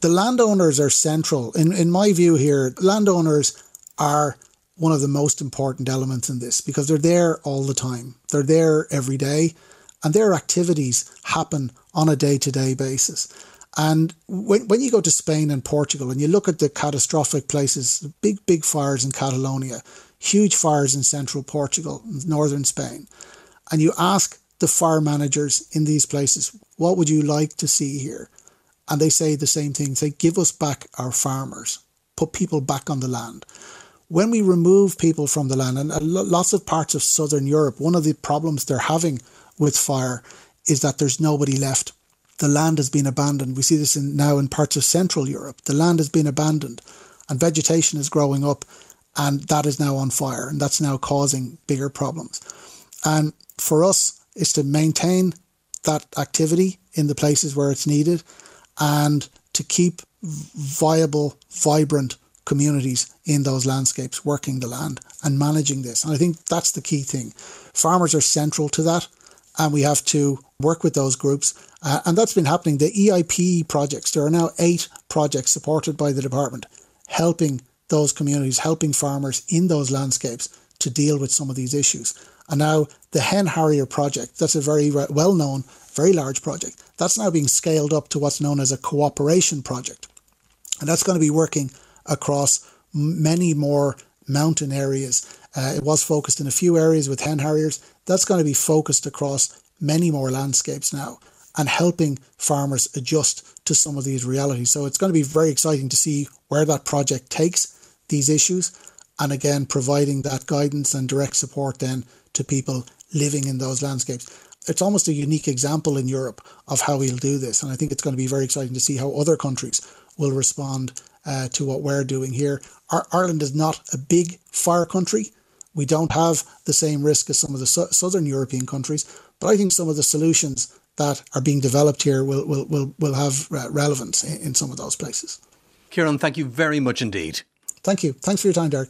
The landowners are central. In, in my view, here, landowners are one of the most important elements in this because they're there all the time. They're there every day, and their activities happen on a day to day basis. And when, when you go to Spain and Portugal and you look at the catastrophic places, big, big fires in Catalonia, huge fires in central Portugal, northern Spain, and you ask the fire managers in these places, what would you like to see here? And they say the same thing. Say, give us back our farmers, put people back on the land. When we remove people from the land, and lots of parts of southern Europe, one of the problems they're having with fire is that there's nobody left the land has been abandoned. We see this in, now in parts of Central Europe. The land has been abandoned and vegetation is growing up and that is now on fire and that's now causing bigger problems. And for us is to maintain that activity in the places where it's needed and to keep viable, vibrant communities in those landscapes working the land and managing this. And I think that's the key thing. Farmers are central to that and we have to work with those groups. Uh, and that's been happening. The EIP projects, there are now eight projects supported by the department, helping those communities, helping farmers in those landscapes to deal with some of these issues. And now the Hen Harrier project, that's a very well known, very large project, that's now being scaled up to what's known as a cooperation project. And that's going to be working across many more mountain areas. Uh, it was focused in a few areas with hen harriers. That's going to be focused across many more landscapes now and helping farmers adjust to some of these realities. So it's going to be very exciting to see where that project takes these issues and again providing that guidance and direct support then to people living in those landscapes. It's almost a unique example in Europe of how we'll do this, and I think it's going to be very exciting to see how other countries will respond uh, to what we're doing here. Our, Ireland is not a big fire country. We don't have the same risk as some of the su- southern European countries, but I think some of the solutions that are being developed here will, will, will, will have uh, relevance in, in some of those places. Kieran, thank you very much indeed. Thank you. Thanks for your time, Derek.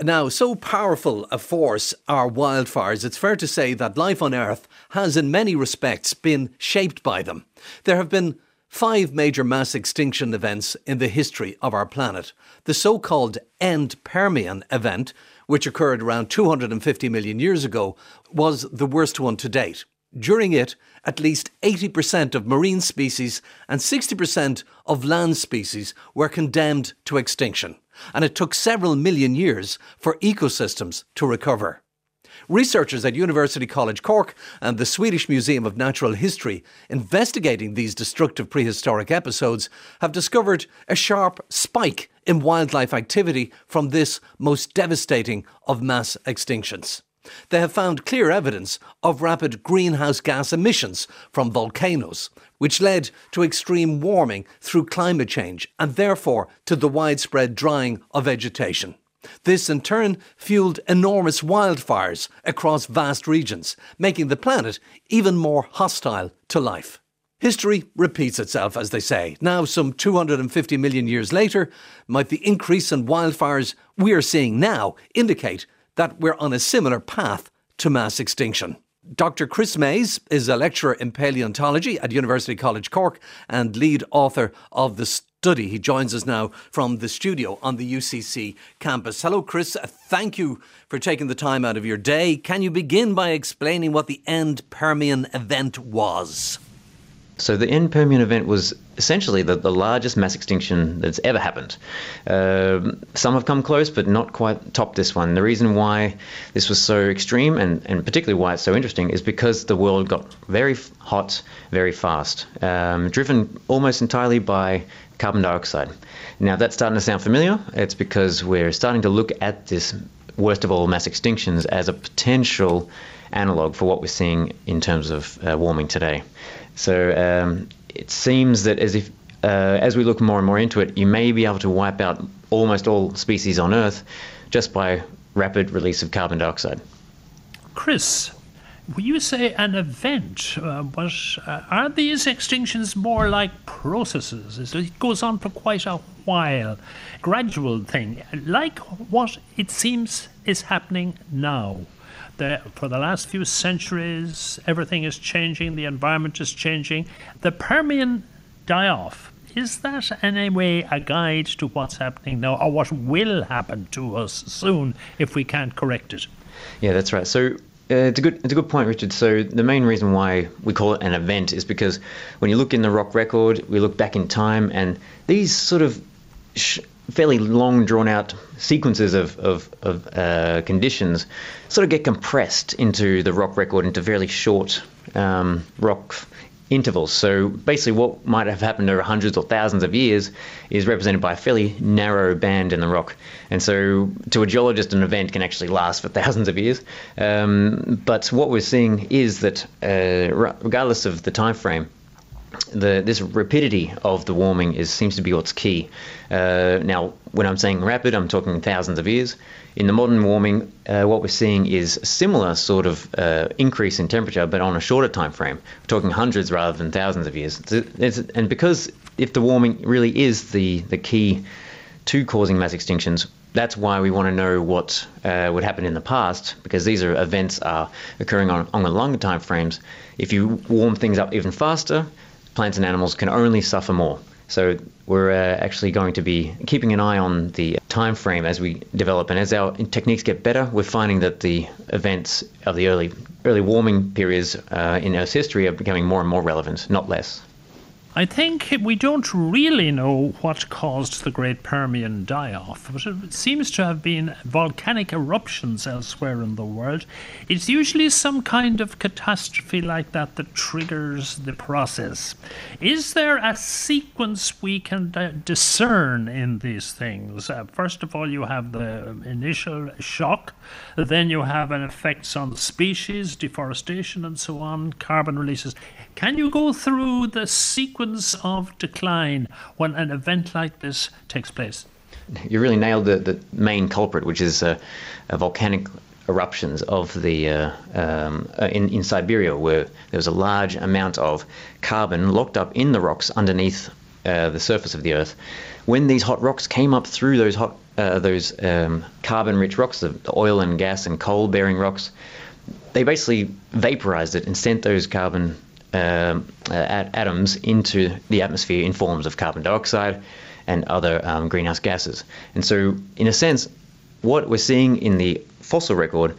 Now, so powerful a force are wildfires, it's fair to say that life on Earth has, in many respects, been shaped by them. There have been five major mass extinction events in the history of our planet. The so called End Permian event, which occurred around 250 million years ago, was the worst one to date. During it, at least 80% of marine species and 60% of land species were condemned to extinction, and it took several million years for ecosystems to recover. Researchers at University College Cork and the Swedish Museum of Natural History, investigating these destructive prehistoric episodes, have discovered a sharp spike in wildlife activity from this most devastating of mass extinctions. They have found clear evidence of rapid greenhouse gas emissions from volcanoes, which led to extreme warming through climate change and therefore to the widespread drying of vegetation. This in turn fueled enormous wildfires across vast regions, making the planet even more hostile to life. History repeats itself, as they say. Now, some 250 million years later, might the increase in wildfires we are seeing now indicate that we're on a similar path to mass extinction. Dr. Chris Mays is a lecturer in paleontology at University College Cork and lead author of the study. He joins us now from the studio on the UCC campus. Hello, Chris. Thank you for taking the time out of your day. Can you begin by explaining what the end Permian event was? So the end Permian event was essentially the, the largest mass extinction that's ever happened. Uh, some have come close, but not quite topped this one. The reason why this was so extreme, and, and particularly why it's so interesting, is because the world got very hot very fast, um, driven almost entirely by carbon dioxide. Now, that's starting to sound familiar. It's because we're starting to look at this worst of all mass extinctions as a potential analog for what we're seeing in terms of uh, warming today. So um, it seems that as if uh, as we look more and more into it, you may be able to wipe out almost all species on Earth just by rapid release of carbon dioxide. Chris, when you say an event, uh, uh, are these extinctions more like processes? It goes on for quite a while, gradual thing, like what it seems is happening now for the last few centuries, everything is changing, the environment is changing. The Permian die off. Is that in any way a guide to what's happening now or what will happen to us soon if we can't correct it? Yeah, that's right. So uh, it's a good it's a good point, Richard. So the main reason why we call it an event is because when you look in the rock record, we look back in time, and these sort of sh- fairly long, drawn out sequences of, of, of uh, conditions sort of get compressed into the rock record into fairly short um, rock intervals. So basically, what might have happened over hundreds or thousands of years is represented by a fairly narrow band in the rock. And so, to a geologist, an event can actually last for thousands of years. Um, but what we're seeing is that, uh, regardless of the time frame, the this rapidity of the warming is seems to be what's key. Uh, now, when I'm saying rapid, I'm talking thousands of years. In the modern warming, uh, what we're seeing is a similar sort of uh, increase in temperature, but on a shorter time frame. We're talking hundreds rather than thousands of years. It's, it's, and because if the warming really is the the key to causing mass extinctions, that's why we want to know what uh, would happen in the past, because these are events are occurring on, on longer time frames. If you warm things up even faster, plants and animals can only suffer more. So we're uh, actually going to be keeping an eye on the time frame as we develop, and as our techniques get better, we're finding that the events of the early early warming periods uh, in Earth's history are becoming more and more relevant, not less. I think we don't really know what caused the Great Permian die off, but it seems to have been volcanic eruptions elsewhere in the world. It's usually some kind of catastrophe like that that triggers the process. Is there a sequence we can discern in these things? Uh, first of all, you have the initial shock, then you have an effects on species, deforestation, and so on, carbon releases. Can you go through the sequence of decline when an event like this takes place? You really nailed the, the main culprit, which is uh, volcanic eruptions of the uh, um, uh, in, in Siberia, where there was a large amount of carbon locked up in the rocks underneath uh, the surface of the Earth. When these hot rocks came up through those hot uh, those um, carbon-rich rocks, the oil and gas and coal-bearing rocks, they basically vaporized it and sent those carbon um, uh, atoms into the atmosphere in forms of carbon dioxide and other um, greenhouse gases. And so, in a sense, what we're seeing in the fossil record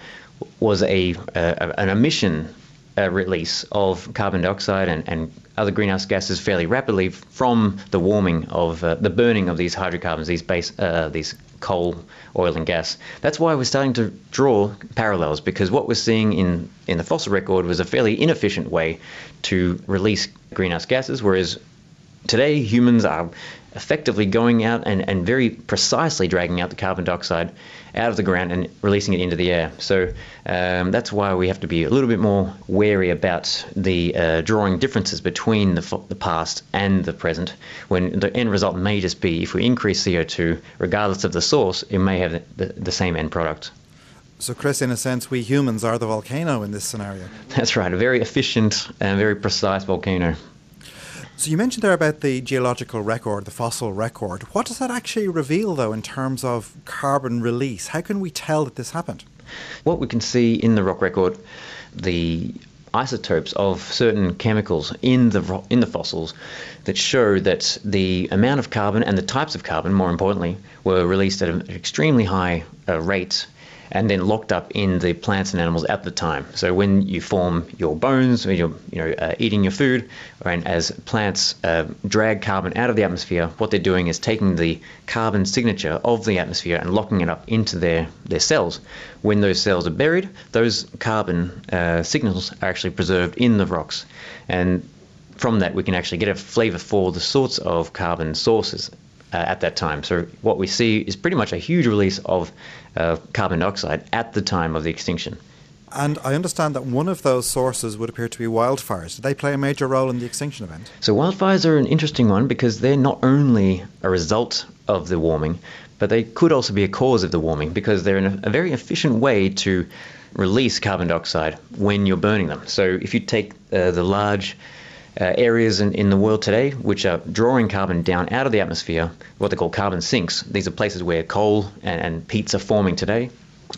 was a, uh, an emission uh, release of carbon dioxide and, and other greenhouse gases fairly rapidly from the warming of uh, the burning of these hydrocarbons, these base, uh, these coal, oil, and gas. That's why we're starting to draw parallels because what we're seeing in in the fossil record was a fairly inefficient way to release greenhouse gases, whereas today humans are effectively going out and, and very precisely dragging out the carbon dioxide out of the ground and releasing it into the air. So um, that's why we have to be a little bit more wary about the uh, drawing differences between the, the past and the present, when the end result may just be if we increase CO2, regardless of the source, it may have the, the, the same end product. So, Chris, in a sense, we humans are the volcano in this scenario. That's right, a very efficient and very precise volcano. So you mentioned there about the geological record, the fossil record. What does that actually reveal, though, in terms of carbon release? How can we tell that this happened? What we can see in the rock record, the isotopes of certain chemicals in the in the fossils that show that the amount of carbon and the types of carbon, more importantly, were released at an extremely high uh, rate and then locked up in the plants and animals at the time. So when you form your bones, when you're you know uh, eating your food, and as plants uh, drag carbon out of the atmosphere, what they're doing is taking the carbon signature of the atmosphere and locking it up into their their cells. When those cells are buried, those carbon uh, signals are actually preserved in the rocks, and from that we can actually get a flavour for the sorts of carbon sources uh, at that time. So what we see is pretty much a huge release of uh, carbon dioxide at the time of the extinction. And I understand that one of those sources would appear to be wildfires. Do they play a major role in the extinction event? So wildfires are an interesting one because they're not only a result of the warming, but they could also be a cause of the warming because they're a, a very efficient way to release carbon dioxide when you're burning them. So if you take uh, the large uh, areas in, in the world today which are drawing carbon down out of the atmosphere, what they call carbon sinks. These are places where coal and, and peats are forming today.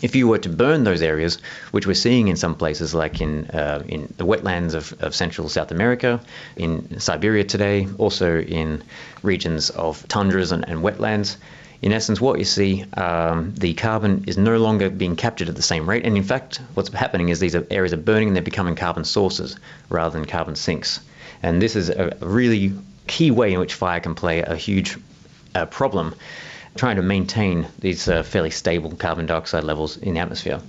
If you were to burn those areas, which we're seeing in some places like in uh, in the wetlands of, of Central South America, in Siberia today, also in regions of tundras and, and wetlands, in essence, what you see, um, the carbon is no longer being captured at the same rate. And in fact, what's happening is these areas are burning and they're becoming carbon sources rather than carbon sinks. And this is a really key way in which fire can play a huge uh, problem, trying to maintain these uh, fairly stable carbon dioxide levels in the atmosphere.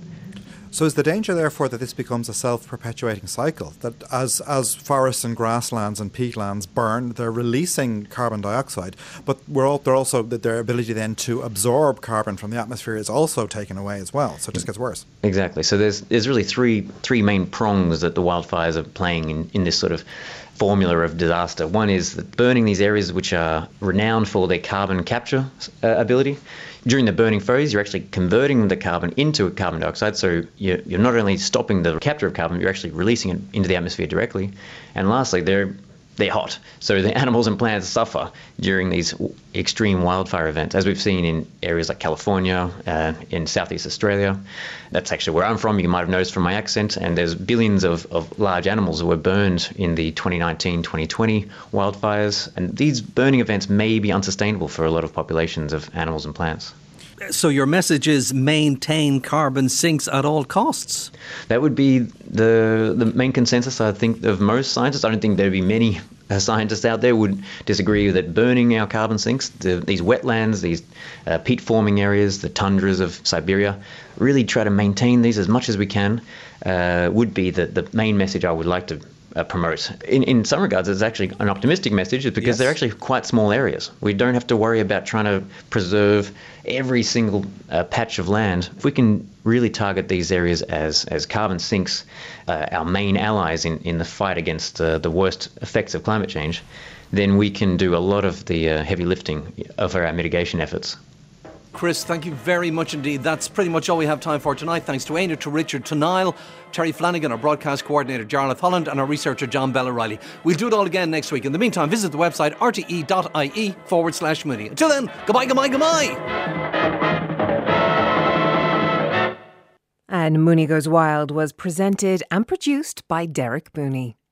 So is the danger, therefore, that this becomes a self-perpetuating cycle? That as as forests and grasslands and peatlands burn, they're releasing carbon dioxide, but we're all, they're also that their ability then to absorb carbon from the atmosphere is also taken away as well. So it just gets worse. Exactly. So there's there's really three three main prongs that the wildfires are playing in, in this sort of formula of disaster. One is burning these areas which are renowned for their carbon capture uh, ability. During the burning phase, you're actually converting the carbon into carbon dioxide. So you're, you're not only stopping the capture of carbon, you're actually releasing it into the atmosphere directly. And lastly, they're they're hot. So the animals and plants suffer during these extreme wildfire events, as we've seen in areas like California, uh, in Southeast Australia. That's actually where I'm from. You might have noticed from my accent. And there's billions of, of large animals that were burned in the 2019 2020 wildfires. And these burning events may be unsustainable for a lot of populations of animals and plants. So your message is maintain carbon sinks at all costs. That would be the the main consensus. I think of most scientists. I don't think there'd be many uh, scientists out there would disagree that burning our carbon sinks, the, these wetlands, these uh, peat forming areas, the tundras of Siberia, really try to maintain these as much as we can. Uh, would be the the main message I would like to uh, promote. In, in some regards, it's actually an optimistic message because yes. they're actually quite small areas. We don't have to worry about trying to preserve every single uh, patch of land. If we can really target these areas as, as carbon sinks, uh, our main allies in, in the fight against uh, the worst effects of climate change, then we can do a lot of the uh, heavy lifting of our mitigation efforts. Chris, thank you very much indeed. That's pretty much all we have time for tonight. Thanks to Éanna, to Richard, to Niall, Terry Flanagan, our broadcast coordinator, Jarlath Holland, and our researcher, John Bell O'Reilly. We'll do it all again next week. In the meantime, visit the website rte.ie forward slash Mooney. Until then, goodbye, goodbye, goodbye. And Mooney Goes Wild was presented and produced by Derek Mooney.